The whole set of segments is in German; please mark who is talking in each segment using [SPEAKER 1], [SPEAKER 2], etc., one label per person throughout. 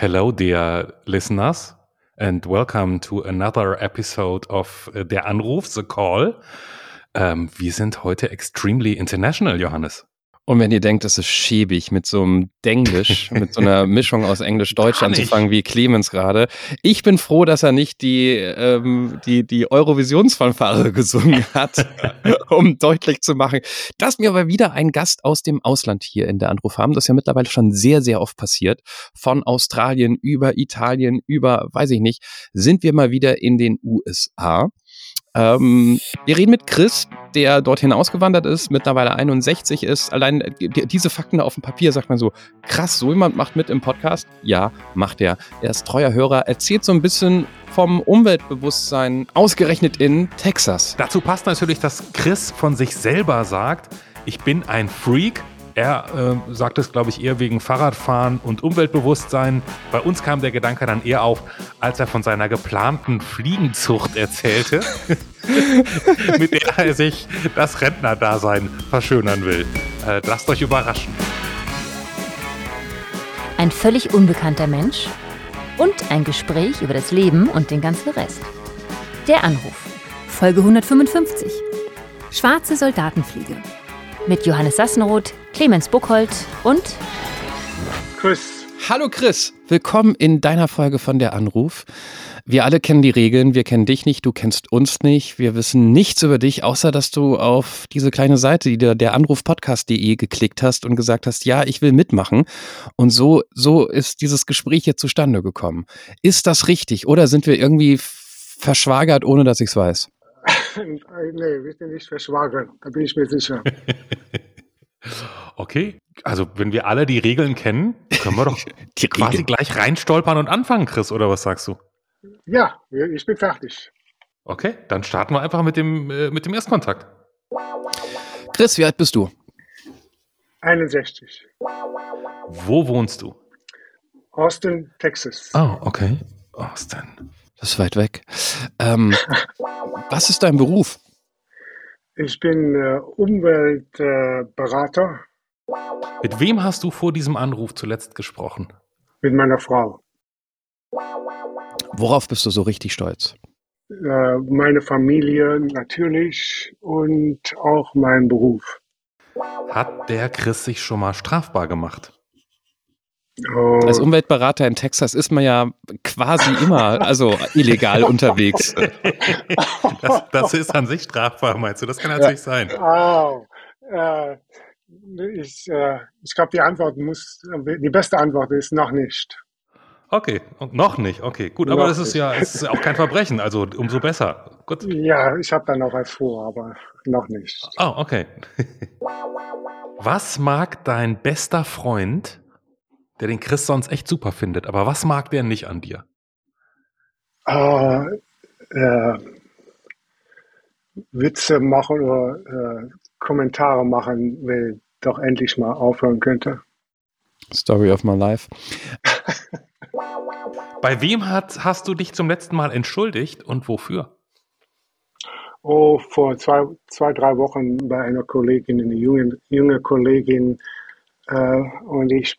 [SPEAKER 1] Hello, dear listeners, and welcome to another episode of uh, Der Anruf, The Call. Ähm, wir sind heute extremely international, Johannes.
[SPEAKER 2] Und wenn ihr denkt, es ist schäbig, mit so einem Denglisch, mit so einer Mischung aus Englisch-Deutsch anzufangen, wie Clemens gerade. Ich bin froh, dass er nicht die, ähm, die, die Eurovisionsfanfare gesungen hat, um deutlich zu machen, dass mir aber wieder ein Gast aus dem Ausland hier in der Anruf haben. Das ist ja mittlerweile schon sehr, sehr oft passiert. Von Australien über Italien, über, weiß ich nicht, sind wir mal wieder in den USA. Ähm, wir reden mit Chris, der dorthin ausgewandert ist, mittlerweile 61 ist. Allein äh, diese Fakten da auf dem Papier sagt man so, krass, so jemand macht mit im Podcast? Ja, macht er. Er ist treuer Hörer, erzählt so ein bisschen vom Umweltbewusstsein, ausgerechnet in Texas.
[SPEAKER 1] Dazu passt natürlich, dass Chris von sich selber sagt, ich bin ein Freak, er äh, sagt es, glaube ich, eher wegen Fahrradfahren und Umweltbewusstsein. Bei uns kam der Gedanke dann eher auf, als er von seiner geplanten Fliegenzucht erzählte, mit der er sich das Rentnerdasein verschönern will. Äh, lasst euch überraschen.
[SPEAKER 3] Ein völlig unbekannter Mensch und ein Gespräch über das Leben und den ganzen Rest. Der Anruf. Folge 155. Schwarze Soldatenfliege. Mit Johannes Sassenroth, Clemens Buchholz und
[SPEAKER 2] Chris. Hallo Chris, willkommen in deiner Folge von der Anruf. Wir alle kennen die Regeln, wir kennen dich nicht, du kennst uns nicht, wir wissen nichts über dich, außer dass du auf diese kleine Seite, die der Anrufpodcast.de geklickt hast und gesagt hast, ja, ich will mitmachen. Und so, so ist dieses Gespräch hier zustande gekommen. Ist das richtig oder sind wir irgendwie verschwagert, ohne dass ich es weiß?
[SPEAKER 4] nee, wir sind nicht verschwagert, da bin ich mir sicher.
[SPEAKER 1] Okay, also wenn wir alle die Regeln kennen, können wir doch quasi gleich reinstolpern und anfangen, Chris, oder was sagst du?
[SPEAKER 4] Ja, ich bin fertig.
[SPEAKER 1] Okay, dann starten wir einfach mit dem, äh, mit dem Erstkontakt.
[SPEAKER 2] Chris, wie alt bist du?
[SPEAKER 4] 61.
[SPEAKER 1] Wo wohnst du?
[SPEAKER 4] Austin, Texas.
[SPEAKER 1] Oh, okay. Austin.
[SPEAKER 2] Das ist weit weg. Ähm, was ist dein Beruf?
[SPEAKER 4] Ich bin äh, Umweltberater.
[SPEAKER 1] Äh, Mit wem hast du vor diesem Anruf zuletzt gesprochen?
[SPEAKER 4] Mit meiner Frau.
[SPEAKER 2] Worauf bist du so richtig stolz?
[SPEAKER 4] Äh, meine Familie natürlich und auch mein Beruf.
[SPEAKER 1] Hat der Chris sich schon mal strafbar gemacht?
[SPEAKER 2] Oh. Als Umweltberater in Texas ist man ja quasi immer also illegal unterwegs.
[SPEAKER 1] Das, das, ist an sich strafbar, meinst du? Das kann natürlich ja. sein.
[SPEAKER 4] Oh. Äh, ich, äh, ich glaube, die Antwort muss, die beste Antwort ist noch nicht.
[SPEAKER 1] Okay, und noch nicht. Okay, gut, aber noch das ist ja, ist auch kein Verbrechen, also umso besser. Gut.
[SPEAKER 4] Ja, ich habe da noch was vor, aber noch nicht.
[SPEAKER 1] Oh, okay. Was mag dein bester Freund der den Chris sonst echt super findet. Aber was mag der nicht an dir?
[SPEAKER 4] Uh, äh, Witze machen oder äh, Kommentare machen, will doch endlich mal aufhören könnte.
[SPEAKER 2] Story of my life.
[SPEAKER 1] Bei wem hat, hast du dich zum letzten Mal entschuldigt und wofür?
[SPEAKER 4] Oh, vor zwei, zwei drei Wochen bei einer Kollegin, eine junge, junge Kollegin, äh, und ich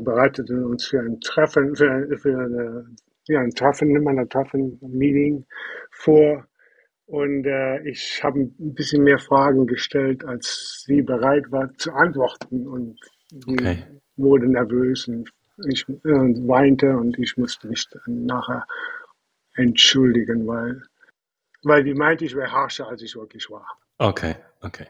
[SPEAKER 4] bereiteten uns für ein Treffen, für, für eine, ja, ein Treffen, man ein Treffen, ein Meeting vor. Und äh, ich habe ein bisschen mehr Fragen gestellt, als sie bereit war zu antworten. Und sie okay. wurde nervös und ich äh, weinte und ich musste mich nachher entschuldigen, weil, weil die meinte, ich wäre harscher, als ich wirklich war.
[SPEAKER 1] Okay, okay.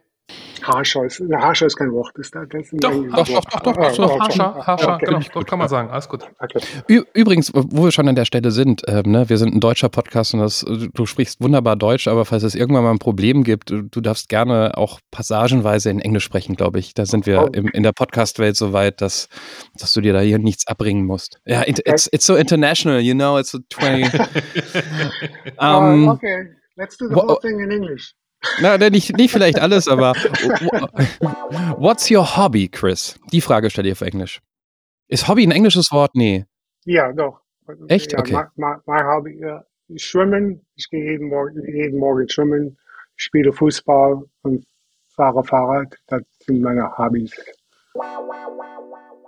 [SPEAKER 4] Harscher ist, Harscher ist kein Wort, ist das? das
[SPEAKER 1] doch, doch, doch, doch, doch, doch, doch, Harscher, Harscher, okay. genau, doch, kann man sagen, alles gut.
[SPEAKER 2] Okay. Übrigens, wo wir schon an der Stelle sind, äh, ne, wir sind ein deutscher Podcast und das, du sprichst wunderbar Deutsch, aber falls es irgendwann mal ein Problem gibt, du, darfst gerne auch passagenweise in Englisch sprechen, glaube ich. Da sind wir oh. im, in der Podcast-Welt so weit, dass, dass du dir da hier nichts abbringen musst. Ja, it, it's, it's so international, you know, it's a 20.
[SPEAKER 4] um, oh, okay, let's do the whole thing in English.
[SPEAKER 2] Na, nicht, nicht vielleicht alles, aber what's your hobby, Chris? Die Frage stelle ich auf Englisch. Ist Hobby ein englisches Wort? Nee.
[SPEAKER 4] Ja, doch.
[SPEAKER 2] Echt?
[SPEAKER 4] Ja,
[SPEAKER 2] okay.
[SPEAKER 4] Mein, mein Hobby, ja, schwimmen. Ich gehe jeden Morgen, jeden Morgen schwimmen, spiele Fußball und fahre Fahrrad. Das sind meine Hobbys.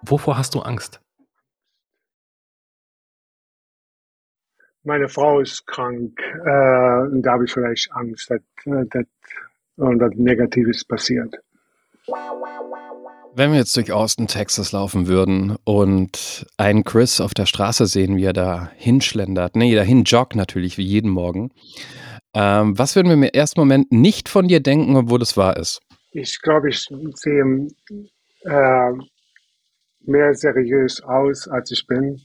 [SPEAKER 1] Wovor hast du Angst?
[SPEAKER 4] Meine Frau ist krank äh, und da habe ich vielleicht Angst, dass, äh, dass irgendwas Negatives passiert.
[SPEAKER 2] Wenn wir jetzt durch Austin, Texas laufen würden und einen Chris auf der Straße sehen, wie er da hinschlendert, nee, dahin joggt natürlich, wie jeden Morgen, ähm, was würden wir im ersten Moment nicht von dir denken, obwohl es wahr ist?
[SPEAKER 4] Ich glaube, ich sehe äh, mehr seriös aus, als ich bin.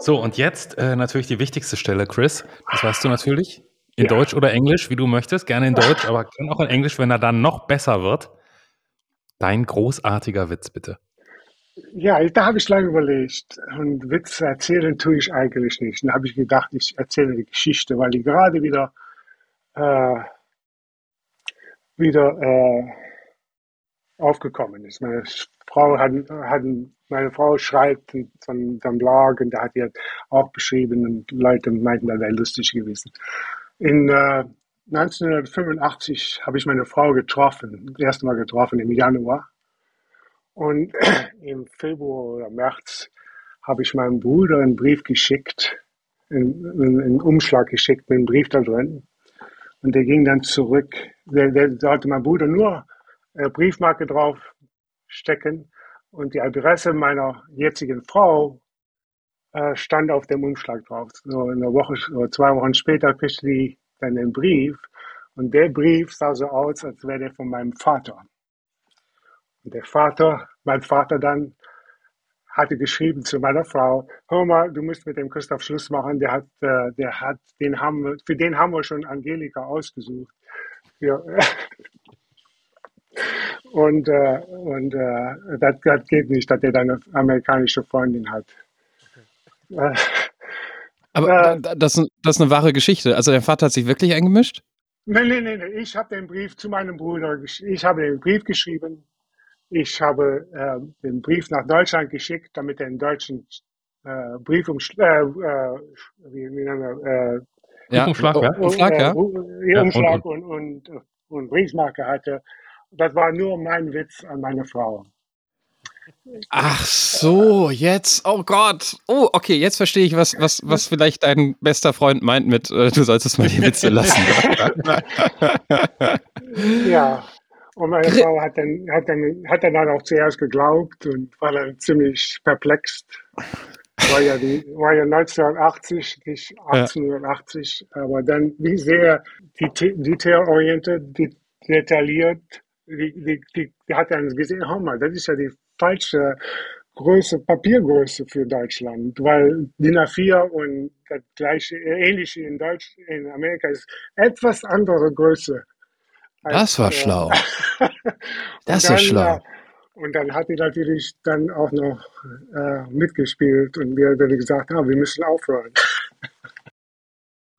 [SPEAKER 1] So, und jetzt äh, natürlich die wichtigste Stelle, Chris. Das weißt du natürlich. In ja. Deutsch oder Englisch, wie du möchtest. Gerne in Deutsch, aber kann auch in Englisch, wenn er dann noch besser wird. Dein großartiger Witz, bitte.
[SPEAKER 4] Ja, da habe ich lange überlegt. Und Witze erzählen tue ich eigentlich nicht. Dann habe ich gedacht, ich erzähle die Geschichte, weil die gerade wieder, äh, wieder äh, aufgekommen ist. Meine Frau hat, hat meine Frau schreibt von seinem Blog und da hat die auch beschrieben und Leute meinten, das wäre lustig gewesen. In äh, 1985 habe ich meine Frau getroffen, das erste Mal getroffen im Januar. Und im Februar oder März habe ich meinem Bruder einen Brief geschickt, einen, einen Umschlag geschickt mit einem Brief da drin. Und der ging dann zurück. Da hatte mein Bruder nur eine Briefmarke drauf stecken und die Adresse meiner jetzigen Frau äh, stand auf dem Umschlag drauf. So eine Woche oder zwei Wochen später kriegte die dann den Brief und der Brief sah so aus, als wäre der von meinem Vater. Und der Vater, mein Vater dann, hatte geschrieben zu meiner Frau, hör mal, du musst mit dem Christoph Schluss machen, der hat, äh, der hat, den haben wir, für den haben wir schon Angelika ausgesucht. Ja. Und, äh, und äh, das, das geht nicht, dass er dann eine amerikanische Freundin hat.
[SPEAKER 2] Okay. Aber äh, das, das ist eine wahre Geschichte. Also dein Vater hat sich wirklich eingemischt?
[SPEAKER 4] Nein, nein, nein. Ich habe den Brief zu meinem Bruder, ich habe den Brief geschrieben. Ich habe äh, den Brief nach Deutschland geschickt, damit er einen deutschen äh, Briefumschlag, äh, äh, wie, wie nennen wir,
[SPEAKER 1] äh, ja, Umschlag, ja.
[SPEAKER 4] Umschlag, ja. Umschlag und, und, und, und Briefmarke hatte. Das war nur mein Witz an meine Frau.
[SPEAKER 2] Ach so, jetzt, oh Gott. Oh, okay, jetzt verstehe ich, was, was, was vielleicht dein bester Freund meint mit, äh, du solltest mal die Witze lassen.
[SPEAKER 4] ja, und meine Frau hat dann, hat, dann, hat dann auch zuerst geglaubt und war dann ziemlich perplext. War ja, die, war ja 1980, nicht 1880, ja. aber dann, wie sehr detailorientiert, detailliert die, die, die, die hat dann gesehen, hör mal, das ist ja die falsche Größe, Papiergröße für Deutschland, weil DIN A4 und das gleiche, ähnliche in Deutsch, in Amerika ist etwas andere Größe.
[SPEAKER 2] Als, das war äh, schlau. das ist schlau. Äh,
[SPEAKER 4] und dann hat die natürlich dann auch noch äh, mitgespielt und mir dann gesagt, ah, wir müssen aufhören.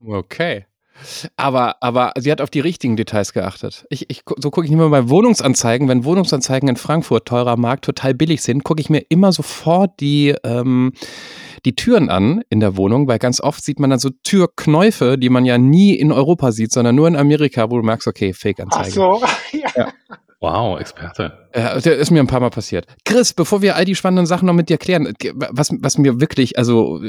[SPEAKER 2] Okay. Aber, aber sie hat auf die richtigen Details geachtet. Ich, ich, so gucke ich immer bei Wohnungsanzeigen, wenn Wohnungsanzeigen in Frankfurt, teurer Markt, total billig sind, gucke ich mir immer sofort die, ähm, die Türen an in der Wohnung, weil ganz oft sieht man dann so Türknäufe, die man ja nie in Europa sieht, sondern nur in Amerika, wo du merkst, okay, Fake-Anzeige. Ach
[SPEAKER 4] so, ja.
[SPEAKER 1] ja. Wow, Experte.
[SPEAKER 2] Ja, der ist mir ein paar Mal passiert. Chris, bevor wir all die spannenden Sachen noch mit dir klären, was, was mir wirklich also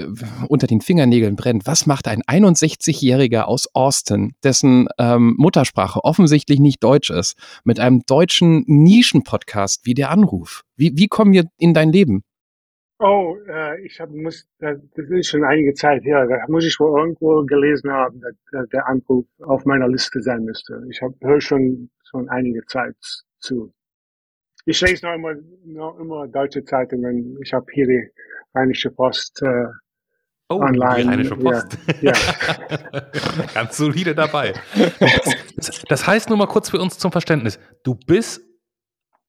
[SPEAKER 2] unter den Fingernägeln brennt, was macht ein 61-Jähriger aus Austin, dessen ähm, Muttersprache offensichtlich nicht Deutsch ist, mit einem deutschen Nischen-Podcast wie der Anruf? Wie, wie kommen wir in dein Leben?
[SPEAKER 4] Oh, äh, ich hab, muss, das ist schon einige Zeit her. Da muss ich wohl irgendwo gelesen haben, dass der Anruf auf meiner Liste sein müsste. Ich höre schon schon einige Zeit zu. Ich lese noch immer, noch immer deutsche Zeitungen. Ich habe hier die Rheinische Post äh,
[SPEAKER 1] Oh, online. die Rheinische Post. Ja, ja. Ganz solide dabei. Das, das heißt nur mal kurz für uns zum Verständnis. Du bist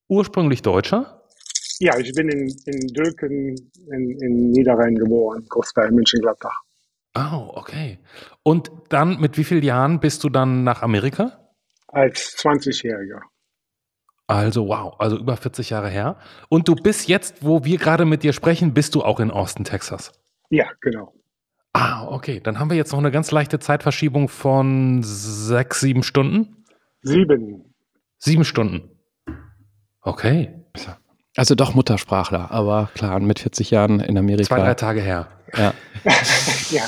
[SPEAKER 1] ursprünglich Deutscher?
[SPEAKER 4] Ja, ich bin in, in Dülken in, in Niederrhein geboren, kurz bei München-Gladbach.
[SPEAKER 1] Oh, okay. Und dann, mit wie vielen Jahren bist du dann nach Amerika?
[SPEAKER 4] Als 20-Jähriger.
[SPEAKER 1] Also wow, also über 40 Jahre her. Und du bist jetzt, wo wir gerade mit dir sprechen, bist du auch in Austin, Texas?
[SPEAKER 4] Ja, genau.
[SPEAKER 1] Ah, okay. Dann haben wir jetzt noch eine ganz leichte Zeitverschiebung von sechs, sieben Stunden?
[SPEAKER 4] Sieben.
[SPEAKER 1] Sieben Stunden. Okay.
[SPEAKER 2] Also doch Muttersprachler, aber klar, mit 40 Jahren in Amerika.
[SPEAKER 1] Zwei, drei Tage her.
[SPEAKER 2] Ja. ja.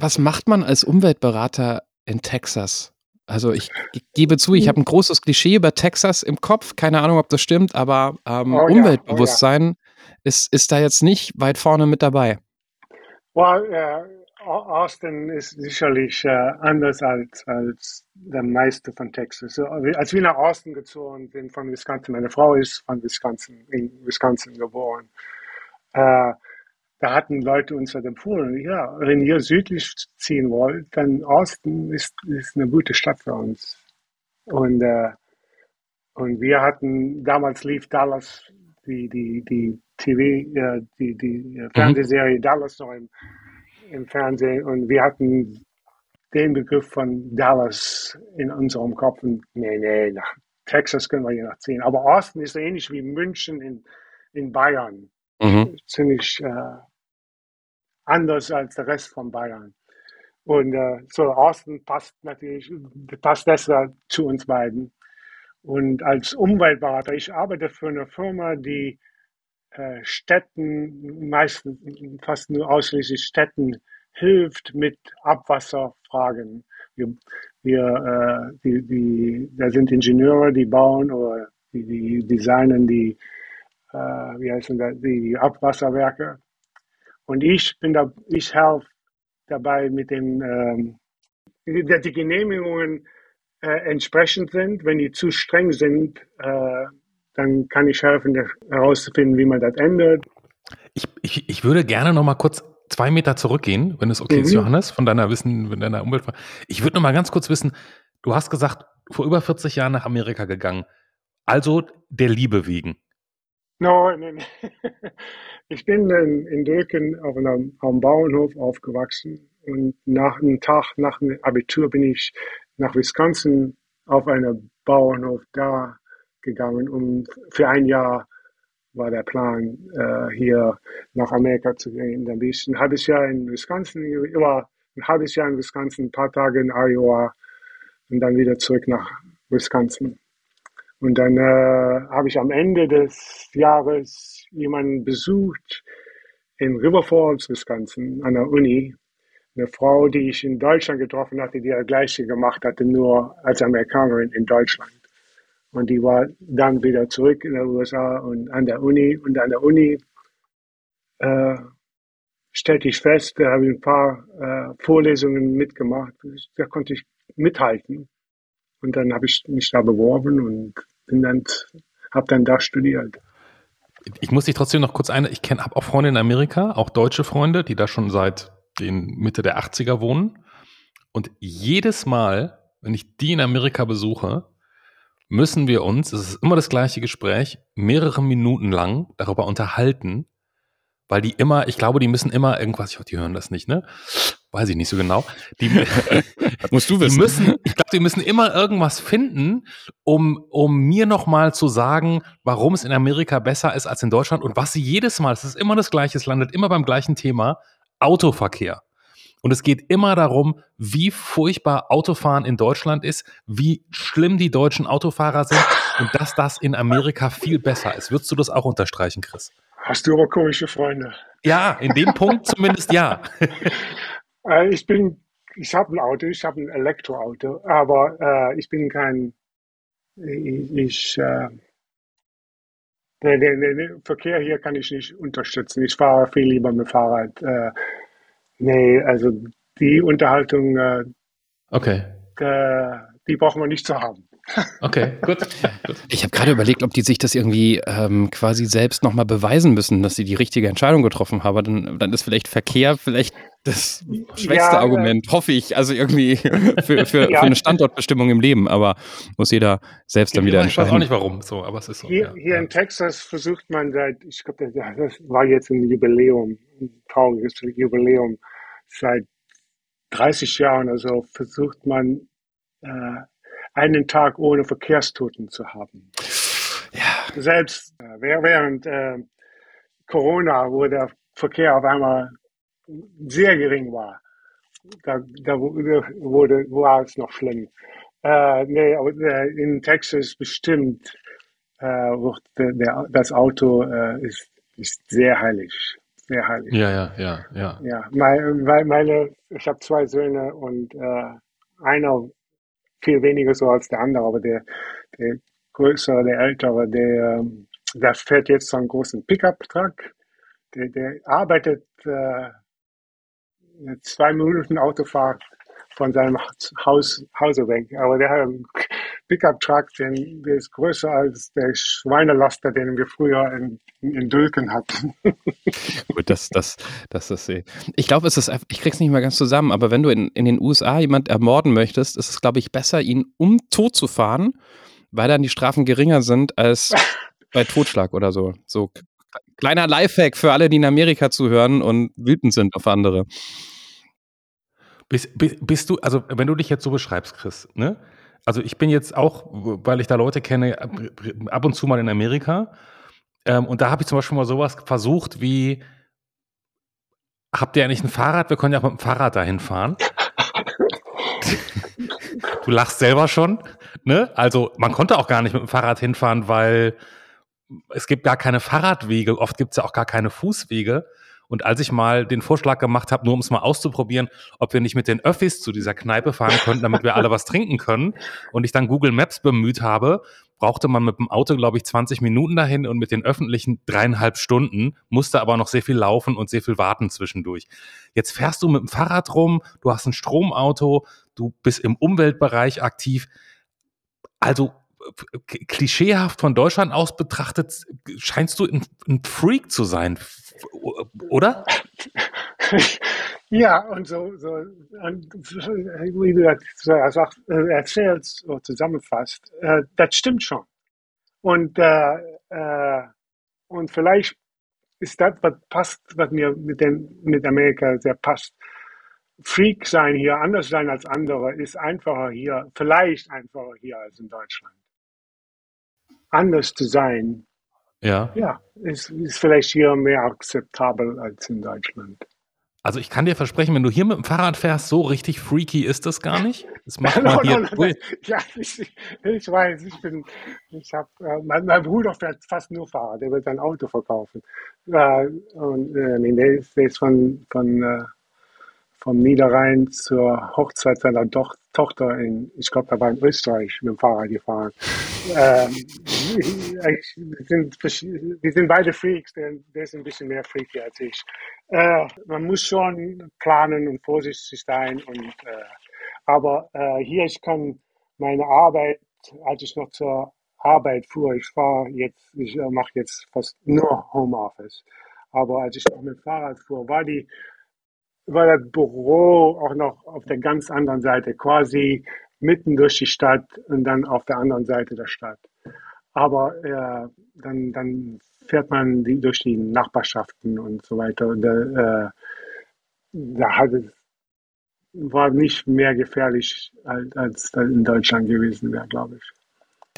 [SPEAKER 2] Was macht man als Umweltberater in Texas? Also ich, ich gebe zu, ich habe ein großes Klischee über Texas im Kopf. Keine Ahnung, ob das stimmt, aber ähm, oh, Umweltbewusstsein ja. oh, ja. ist, ist da jetzt nicht weit vorne mit dabei.
[SPEAKER 4] Well, uh, Austin ist sicherlich uh, anders als, als der meiste von Texas. Als wir nach Austin gezogen sind von Wisconsin, meine Frau ist von Wisconsin, in Wisconsin geboren. Uh, da hatten Leute uns halt empfohlen, ja, wenn ihr südlich ziehen wollt, dann Osten ist, ist eine gute Stadt für uns. Und, äh, und wir hatten, damals lief Dallas, die, die, die TV, äh, die, die mhm. Fernsehserie Dallas noch im, im Fernsehen und wir hatten den Begriff von Dallas in unserem Kopf und nee, nee, nach Texas können wir hier noch ziehen. Aber Osten ist ähnlich wie München in, in Bayern. Mhm. Ziemlich äh, anders als der Rest von Bayern. Und äh, so Osten passt natürlich, passt besser zu uns beiden. Und als Umweltberater, ich arbeite für eine Firma, die Städten, meistens fast nur ausschließlich Städten, hilft mit Abwasserfragen. Wir, wir äh, die, die, da sind Ingenieure, die bauen oder die, die designen die, äh, wie heißen das, die Abwasserwerke. Und ich bin da, ich helfe dabei mit den, ähm, dass die Genehmigungen äh, entsprechend sind. Wenn die zu streng sind, äh, dann kann ich helfen, herauszufinden, wie man das ändert.
[SPEAKER 1] Ich, ich, ich würde gerne noch mal kurz zwei Meter zurückgehen, wenn es okay mhm. ist, Johannes, von deiner Wissen, von deiner Umwelt. Ich würde noch mal ganz kurz wissen, du hast gesagt, vor über 40 Jahren nach Amerika gegangen. Also der Liebe wegen.
[SPEAKER 4] No, nein, ich bin in, in Dülken auf einem, auf einem Bauernhof aufgewachsen und nach einem Tag nach dem Abitur bin ich nach Wisconsin auf einem Bauernhof da gegangen und für ein Jahr war der Plan, äh, hier nach Amerika zu gehen. Dann bin ich ein halbes Jahr in Wisconsin, war ein halbes Jahr in Wisconsin, ein paar Tage in Iowa und dann wieder zurück nach Wisconsin. Und dann äh, habe ich am Ende des Jahres jemanden besucht in River Falls, Wisconsin, an der Uni. Eine Frau, die ich in Deutschland getroffen hatte, die das Gleiche gemacht hatte, nur als Amerikanerin in Deutschland. Und die war dann wieder zurück in den USA und an der Uni. Und an der Uni äh, stellte ich fest, da habe ich ein paar äh, Vorlesungen mitgemacht. Da konnte ich mithalten. Und dann habe ich mich da beworben und bin dann, habe dann da studiert.
[SPEAKER 1] Ich muss dich trotzdem noch kurz ein, ich kenne, auch Freunde in Amerika, auch deutsche Freunde, die da schon seit den Mitte der 80er wohnen. Und jedes Mal, wenn ich die in Amerika besuche, müssen wir uns, es ist immer das gleiche Gespräch, mehrere Minuten lang darüber unterhalten, weil die immer, ich glaube, die müssen immer irgendwas, ich hoffe, die hören das nicht, ne? Weiß ich nicht so genau. Die, musst du wissen. Die müssen, ich glaube, die müssen immer irgendwas finden, um, um mir nochmal zu sagen, warum es in Amerika besser ist als in Deutschland und was sie jedes Mal, es ist immer das Gleiche, es landet immer beim gleichen Thema, Autoverkehr. Und es geht immer darum, wie furchtbar Autofahren in Deutschland ist, wie schlimm die deutschen Autofahrer sind und dass das in Amerika viel besser ist. Würdest du das auch unterstreichen, Chris?
[SPEAKER 4] Hast du aber komische Freunde.
[SPEAKER 1] Ja, in dem Punkt zumindest ja.
[SPEAKER 4] Äh, ich bin, ich habe ein Auto, ich habe ein Elektroauto, aber äh, ich bin kein, ich, ich äh, den, den, den, Verkehr hier kann ich nicht unterstützen. Ich fahre viel lieber mit Fahrrad. Äh, nee, also die Unterhaltung, äh,
[SPEAKER 1] okay.
[SPEAKER 4] Äh, die brauchen wir nicht zu haben.
[SPEAKER 1] Okay, gut. gut.
[SPEAKER 2] Ich habe gerade überlegt, ob die sich das irgendwie ähm, quasi selbst nochmal beweisen müssen, dass sie die richtige Entscheidung getroffen haben. Dann, dann ist vielleicht Verkehr vielleicht das schwächste ja, Argument, hoffe ich. Also irgendwie für, für, ja. für, eine Standortbestimmung im Leben. Aber muss jeder selbst dann wieder entscheiden.
[SPEAKER 1] Ich weiß auch nicht warum, so, aber es ist so.
[SPEAKER 4] Hier, ja. hier in Texas versucht man seit, ich glaube, das war jetzt ein Jubiläum, ein trauriges Jubiläum, seit 30 Jahren oder so versucht man, äh, einen Tag ohne Verkehrstoten zu haben. Ja. Selbst äh, während äh, Corona, wo der Verkehr auf einmal sehr gering war, da, da wurde, war es noch schlimm. Äh, nee, aber äh, in Texas bestimmt äh, wird der, der, das Auto äh, ist, ist sehr heilig. Sehr heilig.
[SPEAKER 1] Ja, ja, ja, ja.
[SPEAKER 4] Ja, mein, meine, ich habe zwei Söhne und äh, einer viel weniger so als der andere, aber der, der größere, der ältere, der, der fährt jetzt so einen großen Pickup-Truck. Der, der arbeitet äh, zwei Minuten Autofahrt von seinem Haus, Hause weg. Aber der hat Pickup-Truck, der ist größer als der Schweinelaster, den wir früher in, in Dülken hatten.
[SPEAKER 2] Gut, das, das, das ist eh. Ich glaube, es ist, ich krieg's nicht mehr ganz zusammen, aber wenn du in, in den USA jemand ermorden möchtest, ist es, glaube ich, besser, ihn um tot zu fahren, weil dann die Strafen geringer sind als bei Totschlag oder so. So kleiner Lifehack für alle, die in Amerika zuhören und wütend sind auf andere.
[SPEAKER 1] Bist, bist, bist du, also wenn du dich jetzt so beschreibst, Chris, ne? Also ich bin jetzt auch, weil ich da Leute kenne, ab und zu mal in Amerika. Ähm, und da habe ich zum Beispiel mal sowas versucht wie, habt ihr eigentlich ein Fahrrad? Wir können ja auch mit dem Fahrrad dahin fahren. du lachst selber schon, ne? Also man konnte auch gar nicht mit dem Fahrrad hinfahren, weil es gibt gar keine Fahrradwege, oft gibt es ja auch gar keine Fußwege. Und als ich mal den Vorschlag gemacht habe, nur um es mal auszuprobieren, ob wir nicht mit den Öffis zu dieser Kneipe fahren könnten, damit wir alle was trinken können, und ich dann Google Maps bemüht habe, brauchte man mit dem Auto, glaube ich, 20 Minuten dahin und mit den öffentlichen dreieinhalb Stunden, musste aber noch sehr viel laufen und sehr viel warten zwischendurch. Jetzt fährst du mit dem Fahrrad rum, du hast ein Stromauto, du bist im Umweltbereich aktiv. Also klischeehaft von Deutschland aus betrachtet, scheinst du ein, ein Freak zu sein, oder?
[SPEAKER 4] Ja, und so, so und wie du das äh, erzählst oder zusammenfasst, äh, das stimmt schon. Und, äh, äh, und vielleicht ist das, was passt, was mir mit, den, mit Amerika sehr passt. Freak sein hier, anders sein als andere, ist einfacher hier, vielleicht einfacher hier als in Deutschland. Anders zu sein,
[SPEAKER 1] ja.
[SPEAKER 4] Ja, ist, ist vielleicht hier mehr akzeptabel als in Deutschland.
[SPEAKER 1] Also ich kann dir versprechen, wenn du hier mit dem Fahrrad fährst, so richtig freaky ist das gar nicht. Das macht man hier. No, no, no,
[SPEAKER 4] ja, ich, ich, weiß, ich bin, ich habe, äh, mein, mein, Bruder fährt fast nur Fahrrad, der wird sein Auto verkaufen. Äh, und äh, nee, der ist, der ist von, von äh, vom Niederrhein zur Hochzeit seiner Do Tochter in, ich glaube, da war in Österreich mit dem Fahrrad gefahren. ähm, wir, sind, wir sind beide Freaks, der, der ist ein bisschen mehr Freaky als ich. Äh, man muss schon planen und vorsichtig sein. Und, äh, aber äh, hier, ich kann meine Arbeit, als ich noch zur Arbeit fuhr, ich fahre jetzt, ich äh, mache jetzt fast nur Homeoffice. Aber als ich noch mit dem Fahrrad fuhr, war die war das Büro auch noch auf der ganz anderen Seite, quasi mitten durch die Stadt und dann auf der anderen Seite der Stadt. Aber äh, dann, dann fährt man die, durch die Nachbarschaften und so weiter. Und äh, da hat es, war nicht mehr gefährlich, als, als in Deutschland gewesen wäre, glaube ich.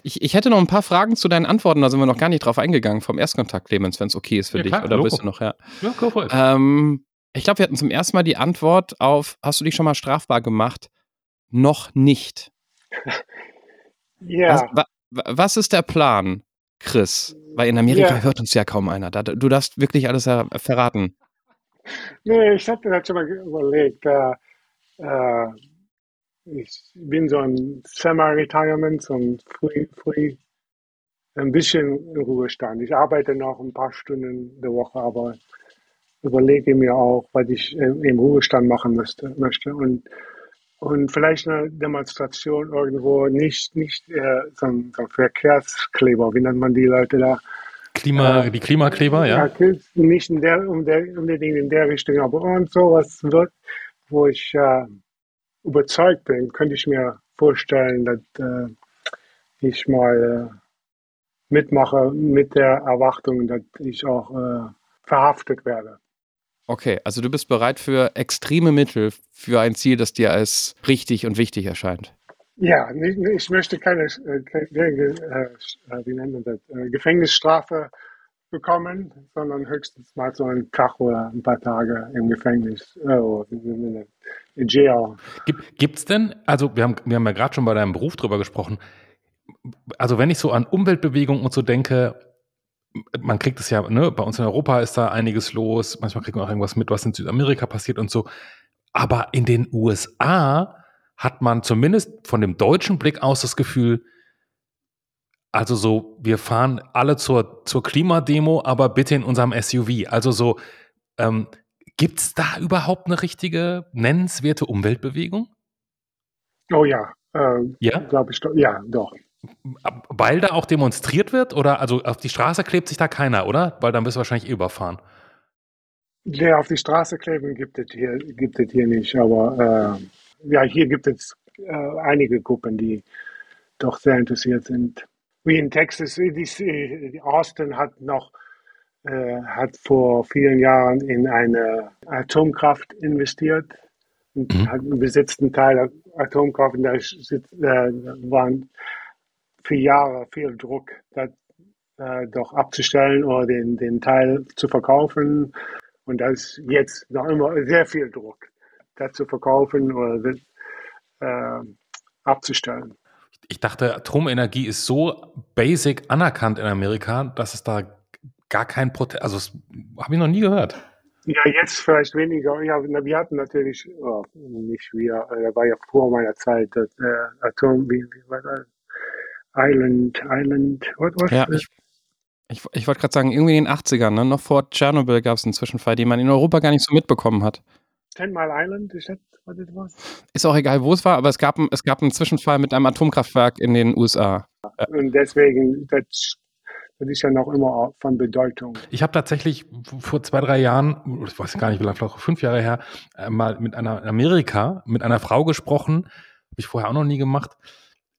[SPEAKER 2] Ich, ich hätte noch ein paar Fragen zu deinen Antworten, da sind wir noch gar nicht drauf eingegangen vom Erstkontakt, Clemens, wenn es okay ist für ja, dich. Klar, Oder bist du noch, ja? Ja. Ähm, ich glaube, wir hatten zum ersten Mal die Antwort auf, hast du dich schon mal strafbar gemacht? Noch nicht.
[SPEAKER 4] Ja.
[SPEAKER 2] Was, was, ist der Plan, Chris? Weil in Amerika ja. hört uns ja kaum einer. Du darfst wirklich alles verraten.
[SPEAKER 4] Nee, ich hatte das schon mal überlegt. Äh, äh, ich bin so ein Semi-Retirement, so ein früh, früh, ein bisschen in Ruhestand. Ich arbeite noch ein paar Stunden in der Woche, aber überlege mir auch, was ich äh, im Ruhestand machen müsste, möchte. Und, und vielleicht eine Demonstration irgendwo, nicht, nicht äh, so, ein, so ein Verkehrskleber, wie nennt man die Leute da?
[SPEAKER 1] Klima, äh, die Klimakleber, ja. ja.
[SPEAKER 4] Nicht in der, um der, unbedingt in der Richtung, aber und sowas wird, wo ich äh, überzeugt bin, könnte ich mir vorstellen, dass äh, ich mal äh, mitmache mit der Erwartung, dass ich auch äh, verhaftet werde.
[SPEAKER 2] Okay, also du bist bereit für extreme Mittel für ein Ziel, das dir als richtig und wichtig erscheint.
[SPEAKER 4] Ja, ich möchte keine, äh, keine äh, wie nennt man das, äh, Gefängnisstrafe bekommen, sondern höchstens mal so einen Tag oder ein paar Tage im Gefängnis, äh, in Jail.
[SPEAKER 1] Gibt es denn, also wir haben, wir haben ja gerade schon bei deinem Beruf drüber gesprochen, also wenn ich so an Umweltbewegungen und so denke, man kriegt es ja, ne, bei uns in Europa ist da einiges los, manchmal kriegt man auch irgendwas mit, was in Südamerika passiert und so. Aber in den USA hat man zumindest von dem deutschen Blick aus das Gefühl, also so, wir fahren alle zur, zur Klimademo, aber bitte in unserem SUV. Also so, ähm, gibt es da überhaupt eine richtige, nennenswerte Umweltbewegung?
[SPEAKER 4] Oh ja, äh,
[SPEAKER 1] ja?
[SPEAKER 4] glaube ich, ja, doch.
[SPEAKER 1] Weil da auch demonstriert wird oder also auf die Straße klebt sich da keiner, oder? Weil dann bist du wahrscheinlich eh überfahren.
[SPEAKER 4] Nee, auf die Straße kleben gibt es hier, gibt es hier nicht, aber äh, ja, hier gibt es äh, einige Gruppen, die doch sehr interessiert sind. Wie in Texas, die, Austin hat noch äh, hat vor vielen Jahren in eine Atomkraft investiert und mhm. hat, besitzt einen Teil Atomkraft und da äh, waren für Jahre viel Druck, das äh, doch abzustellen oder den, den Teil zu verkaufen. Und da ist jetzt noch immer sehr viel Druck, das zu verkaufen oder äh, abzustellen.
[SPEAKER 1] Ich dachte, Atomenergie ist so basic anerkannt in Amerika, dass es da gar kein Protest, also das habe ich noch nie gehört.
[SPEAKER 4] Ja, jetzt vielleicht weniger. Ja, wir hatten natürlich, oh, nicht wir, äh, da war ja vor meiner Zeit, das äh, Atom, wie, wie war das? Island, Island,
[SPEAKER 2] what was Ja, ich, ich, ich wollte gerade sagen, irgendwie in den 80ern, ne? noch vor Tschernobyl gab es einen Zwischenfall, den man in Europa gar nicht so mitbekommen hat.
[SPEAKER 4] Ten Mile Island, ist das, was das war?
[SPEAKER 2] Ist auch egal, wo es war, aber es gab, es gab einen Zwischenfall mit einem Atomkraftwerk in den USA.
[SPEAKER 4] Und deswegen, das, das ist ja noch immer von Bedeutung.
[SPEAKER 1] Ich habe tatsächlich vor zwei, drei Jahren, ich weiß gar nicht, wie lange, vielleicht fünf Jahre her, äh, mal mit einer Amerika, mit einer Frau gesprochen, habe ich vorher auch noch nie gemacht,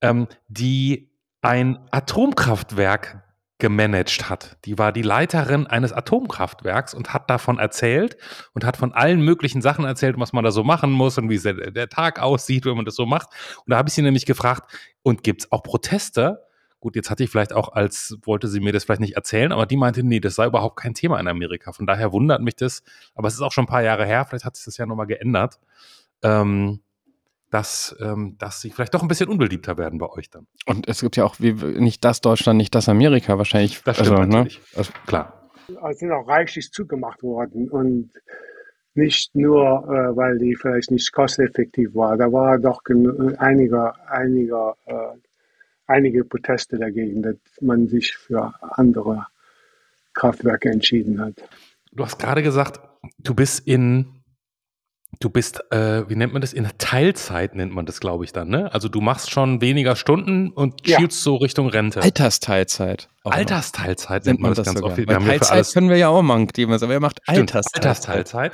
[SPEAKER 1] ähm, die ein Atomkraftwerk gemanagt hat. Die war die Leiterin eines Atomkraftwerks und hat davon erzählt und hat von allen möglichen Sachen erzählt, was man da so machen muss und wie der, Tag aussieht, wenn man das so macht. Und da habe ich sie nämlich gefragt, und gibt es auch Proteste? Gut, jetzt hatte ich vielleicht auch als, wollte sie mir das vielleicht nicht erzählen, aber die meinte, nee, das sei überhaupt kein Thema in Amerika. Von daher wundert mich das. Aber es ist auch schon ein paar Jahre her, vielleicht hat sich das ja nochmal geändert. Ähm, dass, ähm, dass sie vielleicht doch ein bisschen unbeliebter werden bei euch dann.
[SPEAKER 2] Und es gibt ja auch wie, nicht das Deutschland, nicht das Amerika wahrscheinlich.
[SPEAKER 1] Das stimmt also, natürlich. Ne? Also, klar.
[SPEAKER 4] Es sind auch reichlich zugemacht worden und nicht nur, äh, weil die vielleicht nicht kosteffektiv war. Da war doch einiger, einiger, äh, einige Proteste dagegen, dass man sich für andere Kraftwerke entschieden hat.
[SPEAKER 1] Du hast gerade gesagt, du bist in Du bist, äh, wie nennt man das? In der Teilzeit nennt man das, glaube ich, dann, ne? Also du machst schon weniger Stunden und ja. schielst so Richtung Rente.
[SPEAKER 2] Altersteilzeit.
[SPEAKER 1] Altersteilzeit nennt man das, das ganz sogar.
[SPEAKER 2] oft. Wir Teilzeit können wir ja auch machen, aber er macht Altersteilzeit.
[SPEAKER 1] Altersteilzeit.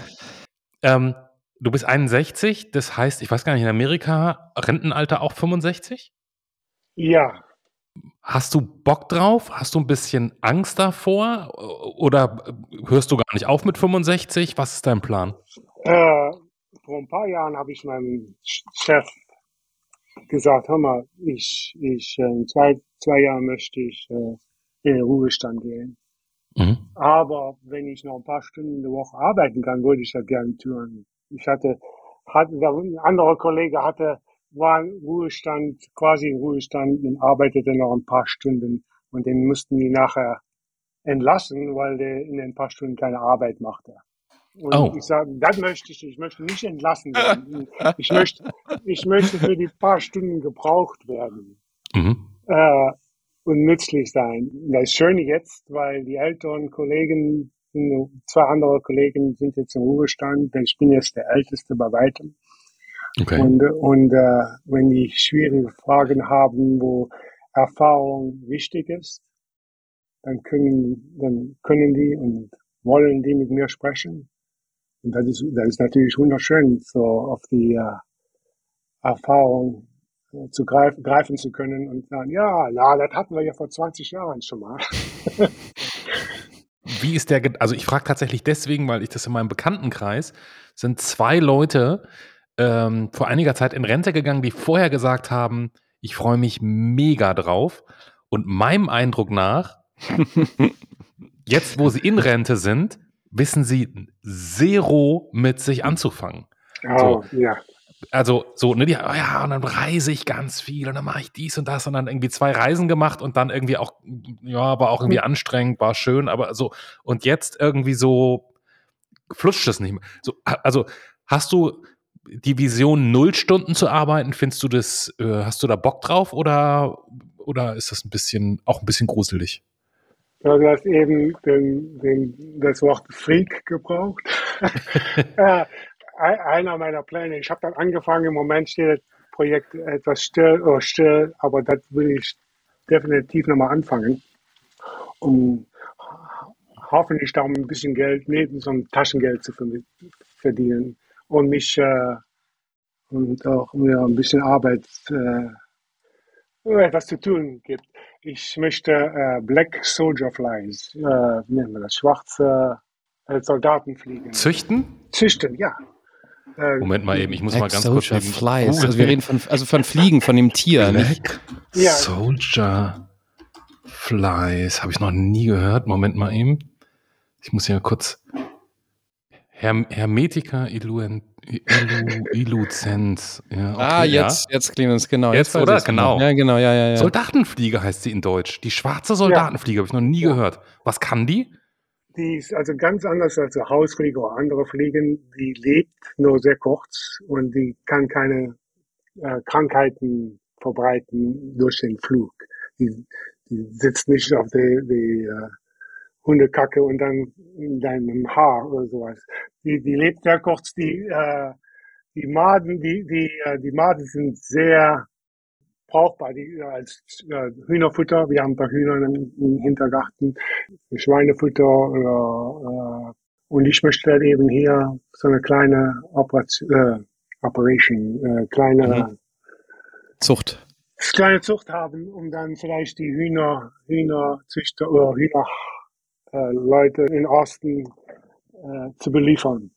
[SPEAKER 1] Ähm, du bist 61, das heißt, ich weiß gar nicht, in Amerika Rentenalter auch 65?
[SPEAKER 4] Ja.
[SPEAKER 1] Hast du Bock drauf? Hast du ein bisschen Angst davor? Oder hörst du gar nicht auf mit 65? Was ist dein Plan?
[SPEAKER 4] Äh, vor ein paar Jahren habe ich meinem Chef gesagt, hör mal, ich, ich, äh, in zwei, zwei Jahren möchte ich äh, in den Ruhestand gehen. Mhm. Aber wenn ich noch ein paar Stunden in der Woche arbeiten kann, würde ich das gerne tun. Ich hatte, hatte ein anderer Kollege hatte, war im Ruhestand, quasi im Ruhestand und arbeitete noch ein paar Stunden und den mussten die nachher entlassen, weil der in ein paar Stunden keine Arbeit machte. Und oh. ich sage, das möchte ich, ich möchte nicht entlassen werden. Ich möchte, ich möchte für die paar Stunden gebraucht werden mhm. äh, und nützlich sein. Das ist schön jetzt, weil die älteren Kollegen, zwei andere Kollegen sind jetzt im Ruhestand. Ich bin jetzt der Älteste bei weitem. Okay. Und, und äh, wenn die schwierige Fragen haben, wo Erfahrung wichtig ist, dann können, dann können die und wollen die mit mir sprechen. Und das ist, das ist natürlich wunderschön, so auf die äh, Erfahrung äh, zu greifen, greifen zu können und sagen, ja, ja, das hatten wir ja vor 20 Jahren schon mal.
[SPEAKER 1] Wie ist der, also ich frage tatsächlich deswegen, weil ich das in meinem Bekanntenkreis sind zwei Leute ähm, vor einiger Zeit in Rente gegangen, die vorher gesagt haben, ich freue mich mega drauf. Und meinem Eindruck nach, jetzt wo sie in Rente sind, wissen sie zero mit sich anzufangen.
[SPEAKER 4] Oh, so. ja.
[SPEAKER 1] also so, ne, die, oh ja, und dann reise ich ganz viel und dann mache ich dies und das und dann irgendwie zwei Reisen gemacht und dann irgendwie auch, ja, war auch irgendwie anstrengend, war schön, aber so, und jetzt irgendwie so flutscht es nicht mehr. So, also hast du die Vision, null Stunden zu arbeiten, findest du das, äh, hast du da Bock drauf oder, oder ist das ein bisschen, auch ein bisschen gruselig?
[SPEAKER 4] Ja, du hast eben den, den, das Wort Freak gebraucht. einer meiner Pläne. Ich habe dann angefangen, im Moment steht das Projekt etwas still, oh, still, aber das will ich definitiv nochmal anfangen, um hoffentlich da ein bisschen Geld neben so einem Taschengeld zu verdienen und mich äh, und auch mir ein bisschen Arbeit äh, etwas zu tun gibt. Ich möchte äh, Black Soldier Flies, äh, wie nennen wir das, schwarze äh, Soldatenfliegen.
[SPEAKER 1] Züchten?
[SPEAKER 4] Züchten, ja.
[SPEAKER 1] Äh, Moment mal eben, ich muss Black mal ganz
[SPEAKER 2] Soldier
[SPEAKER 1] kurz.
[SPEAKER 2] Flies. Also wir reden von, also von Fliegen, von dem Tier.
[SPEAKER 1] Black ja. Soldier Flies. Habe ich noch nie gehört. Moment mal eben. Ich muss hier kurz. Herm Hermetica Illuen Illu Illuzenz. Ja, okay,
[SPEAKER 2] ah, jetzt, ja. jetzt Clemens, genau.
[SPEAKER 1] Jetzt, jetzt oder? Genau.
[SPEAKER 2] Ja, genau, ja, ja, ja.
[SPEAKER 1] Soldatenfliege heißt sie in Deutsch. Die schwarze Soldatenfliege, ja. habe ich noch nie ja. gehört. Was kann die?
[SPEAKER 4] Die ist also ganz anders als eine Hausfliege oder andere Fliegen. Die lebt nur sehr kurz und die kann keine äh, Krankheiten verbreiten durch den Flug. Die, die sitzt nicht auf die, die äh, Hundekacke und dann in deinem Haar oder sowas. Die, die lebt sehr kurz. Die, äh, die Maden, die, die, äh, die Maden sind sehr brauchbar, die als äh, Hühnerfutter. Wir haben ein paar Hühner im, im Hintergarten, Schweinefutter oder, äh, und ich möchte dann eben hier so eine kleine Operation, äh, Operation äh, kleine mhm.
[SPEAKER 2] Zucht.
[SPEAKER 4] Kleine Zucht haben, um dann vielleicht die Hühner, Hühnerzüchter oder Hühner äh, Leute in Osten äh, zu beliefern.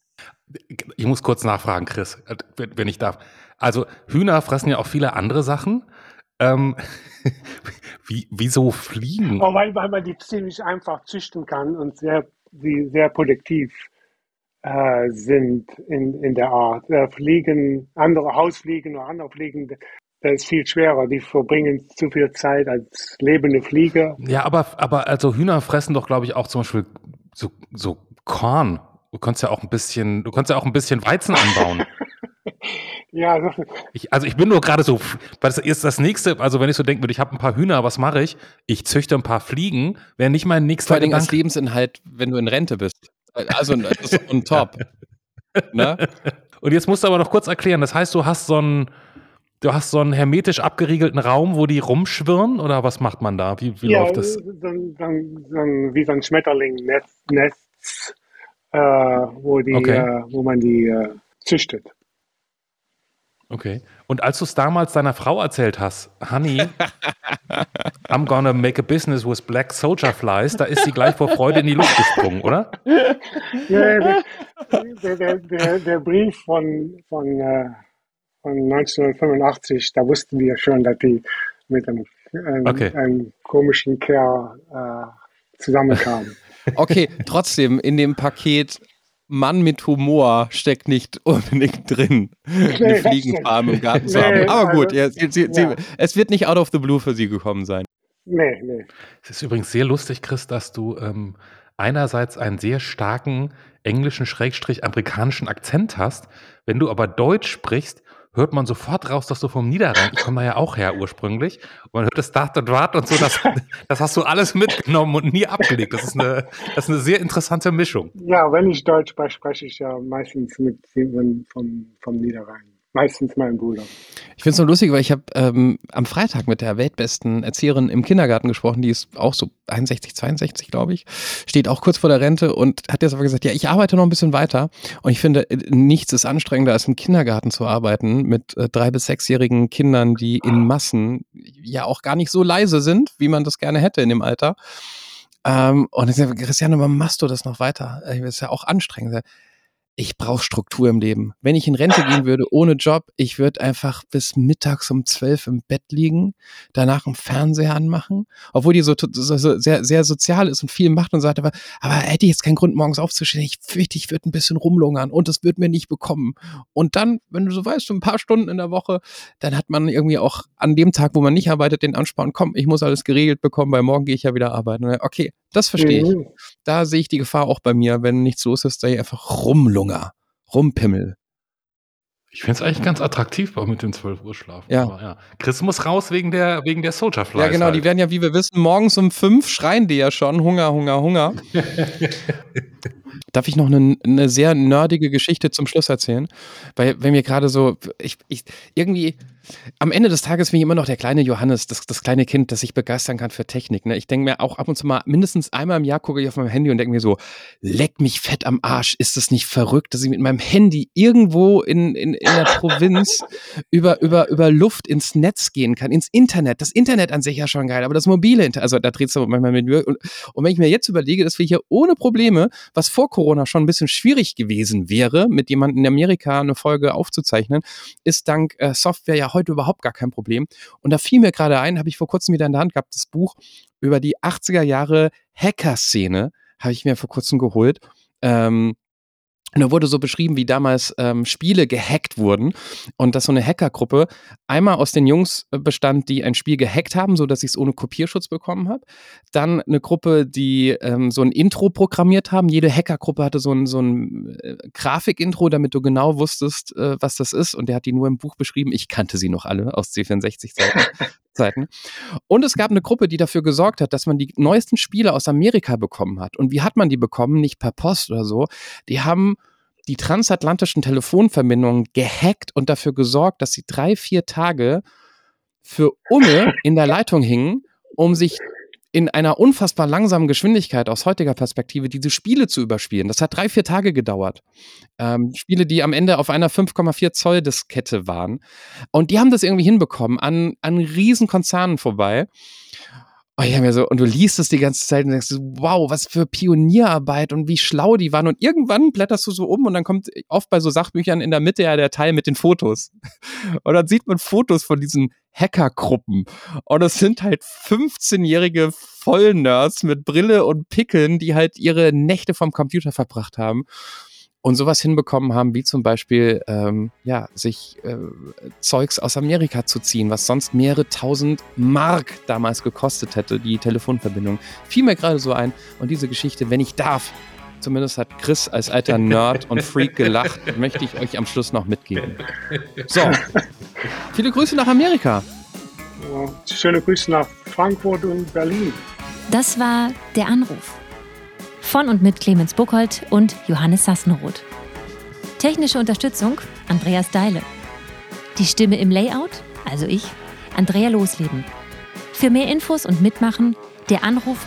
[SPEAKER 1] Ich muss kurz nachfragen, Chris, wenn ich darf. Also Hühner fressen ja auch viele andere Sachen. Ähm, wie, wieso fliegen?
[SPEAKER 4] Oh, weil, weil man die ziemlich einfach züchten kann und sehr, die sehr produktiv äh, sind in, in der Art. Äh, Fliegen, andere Hausfliegen oder andere Fliegen, das ist viel schwerer. Die verbringen zu viel Zeit als lebende Fliege.
[SPEAKER 1] Ja, aber, aber also Hühner fressen doch, glaube ich, auch zum Beispiel so, so Korn. Du kannst ja auch ein bisschen, du kannst ja auch ein bisschen Weizen anbauen.
[SPEAKER 4] ja, also
[SPEAKER 1] ich, also ich bin nur gerade so, weil das ist das nächste, also wenn ich so denken würde, ich habe ein paar Hühner, was mache ich? Ich züchte ein paar Fliegen, wäre nicht mein nächster
[SPEAKER 2] Vor allem als Lebensinhalt, wenn du in Rente bist. Also das ist on top.
[SPEAKER 1] ne? Und jetzt musst du aber noch kurz erklären, das heißt, du hast so ein, Du hast so einen hermetisch abgeriegelten Raum, wo die rumschwirren oder was macht man da? Wie, wie
[SPEAKER 4] ja,
[SPEAKER 1] läuft das?
[SPEAKER 4] Dann, dann, dann, wie so ein Schmetterling-Netz, äh, wo, die, okay. äh, wo man die äh, züchtet.
[SPEAKER 1] Okay. Und als du es damals deiner Frau erzählt hast, Honey, I'm gonna make a business with black soldier flies, da ist sie gleich vor Freude in die Luft gesprungen, oder?
[SPEAKER 4] Ja, der, der, der, der Brief von, von äh, von 1985, da wussten wir schon, dass die mit einem, einem, okay. einem komischen Kerl äh, zusammenkamen.
[SPEAKER 2] Okay, trotzdem, in dem Paket Mann mit Humor steckt nicht unbedingt drin, nee, eine Fliegenfarm im Garten zu haben. Aber gut, also, ja, sie, sie, ja. es wird nicht out of the blue für sie gekommen sein.
[SPEAKER 4] Nee, nee.
[SPEAKER 1] Es ist übrigens sehr lustig, Chris, dass du ähm, einerseits einen sehr starken englischen, schrägstrich amerikanischen Akzent hast. Wenn du aber Deutsch sprichst, hört man sofort raus, dass du vom Niederrhein, ich komme da ja auch her ursprünglich, und man hört das Dart und Wart und so, das, das hast du alles mitgenommen und nie abgelegt. Das ist, eine, das ist eine sehr interessante Mischung.
[SPEAKER 4] Ja, wenn ich Deutsch spreche, spreche ich ja meistens mit jemandem vom, vom Niederrhein meistens mein Bruder.
[SPEAKER 2] Ich finde es so lustig, weil ich habe ähm, am Freitag mit der weltbesten Erzieherin im Kindergarten gesprochen, die ist auch so 61, 62, glaube ich, steht auch kurz vor der Rente und hat jetzt aber gesagt, ja, ich arbeite noch ein bisschen weiter und ich finde, äh, nichts ist anstrengender, als im Kindergarten zu arbeiten mit äh, drei- bis sechsjährigen Kindern, die in Massen ja auch gar nicht so leise sind, wie man das gerne hätte in dem Alter. Ähm, und ich sage, Christiane, warum machst du das noch weiter? Das ist ja auch anstrengend ich brauche Struktur im Leben. Wenn ich in Rente gehen würde ohne Job, ich würde einfach bis mittags um zwölf im Bett liegen, danach einen Fernseher anmachen, obwohl die so, so, so sehr, sehr sozial ist und viel macht und sagt, aber, aber hätte ich jetzt keinen Grund, morgens aufzustehen. Ich fürchte, ich würde ein bisschen rumlungern und das wird mir nicht bekommen. Und dann, wenn du so weißt, ein paar Stunden in der Woche, dann hat man irgendwie auch an dem Tag, wo man nicht arbeitet, den Ansporn, komm, ich muss alles geregelt bekommen, weil morgen gehe ich ja wieder arbeiten. Okay, das verstehe ich. Mhm. Da sehe ich die Gefahr auch bei mir, wenn nichts los ist, da ich einfach rumlunger, rumpimmel.
[SPEAKER 1] Ich finde es eigentlich ganz attraktiv auch mit dem 12 Uhr Schlaf.
[SPEAKER 2] Ja. ja.
[SPEAKER 1] Chris muss raus wegen der, wegen der Soldier Flies.
[SPEAKER 2] Ja, genau,
[SPEAKER 1] halt.
[SPEAKER 2] die werden ja, wie wir wissen, morgens um fünf schreien die ja schon. Hunger, Hunger, Hunger. Darf ich noch eine, eine, sehr nerdige Geschichte zum Schluss erzählen? Weil, wenn mir gerade so, ich, ich, irgendwie, am Ende des Tages bin ich immer noch der kleine Johannes, das, das kleine Kind, das sich begeistern kann für Technik. Ne? Ich denke mir auch ab und zu mal, mindestens einmal im Jahr gucke ich auf meinem Handy und denke mir so, leck mich fett am Arsch, ist das nicht verrückt, dass ich mit meinem Handy irgendwo in, in, in der Provinz über, über, über Luft ins Netz gehen kann, ins Internet. Das Internet an sich ja schon geil, aber das mobile Internet, also da dreht es manchmal mit mir. Und, und wenn ich mir jetzt überlege, dass wir hier ohne Probleme, was vor Corona schon ein bisschen schwierig gewesen wäre, mit jemandem in Amerika eine Folge aufzuzeichnen, ist dank äh, Software ja heute überhaupt gar kein Problem. Und da fiel mir gerade ein, habe ich vor kurzem wieder in der Hand gehabt, das Buch über die 80er Jahre Hacker-Szene, habe ich mir vor kurzem geholt. Ähm, und da wurde so beschrieben, wie damals ähm, Spiele gehackt wurden und dass so eine Hackergruppe einmal aus den Jungs äh, bestand, die ein Spiel gehackt haben, so dass ich es ohne Kopierschutz bekommen habe. Dann eine Gruppe, die ähm, so ein Intro programmiert haben. Jede Hackergruppe hatte so ein, so ein äh, Grafikintro, damit du genau wusstest, äh, was das ist. Und der hat die nur im Buch beschrieben. Ich kannte sie noch alle aus C64-Zeiten. Zeiten. Und es gab eine Gruppe, die dafür gesorgt hat, dass man die neuesten Spiele aus Amerika bekommen hat. Und wie hat man die bekommen? Nicht per Post oder so. Die haben die transatlantischen Telefonverbindungen gehackt und dafür gesorgt, dass sie drei, vier Tage für Umme in der Leitung hingen, um sich in einer unfassbar langsamen Geschwindigkeit aus heutiger Perspektive diese Spiele zu überspielen. Das hat drei, vier Tage gedauert. Ähm, Spiele, die am Ende auf einer 5,4 Zoll Diskette waren. Und die haben das irgendwie hinbekommen, an, an Riesenkonzernen vorbei. Oh, ich mir so, und du liest es die ganze Zeit und denkst, wow, was für Pionierarbeit und wie schlau die waren. Und irgendwann blätterst du so um und dann kommt oft bei so Sachbüchern in der Mitte ja der Teil mit den Fotos. Und dann sieht man Fotos von diesen Hackergruppen. Und es sind halt 15-jährige Vollnerds mit Brille und Pickeln, die halt ihre Nächte vom Computer verbracht haben und sowas hinbekommen haben, wie zum Beispiel ähm, ja, sich äh, Zeugs aus Amerika zu ziehen, was sonst mehrere tausend Mark damals gekostet hätte, die Telefonverbindung. Fiel mir gerade so ein. Und diese Geschichte, wenn ich darf, zumindest hat Chris als alter Nerd und Freak gelacht, möchte ich euch am Schluss noch mitgeben. So, viele Grüße nach Amerika.
[SPEAKER 4] schöne Grüße nach Frankfurt und Berlin.
[SPEAKER 3] Das war der Anruf von und mit Clemens Buchholz und Johannes Sassenroth. Technische Unterstützung Andreas Deile. Die Stimme im Layout, also ich, Andrea Losleben. Für mehr Infos und Mitmachen der Anruf.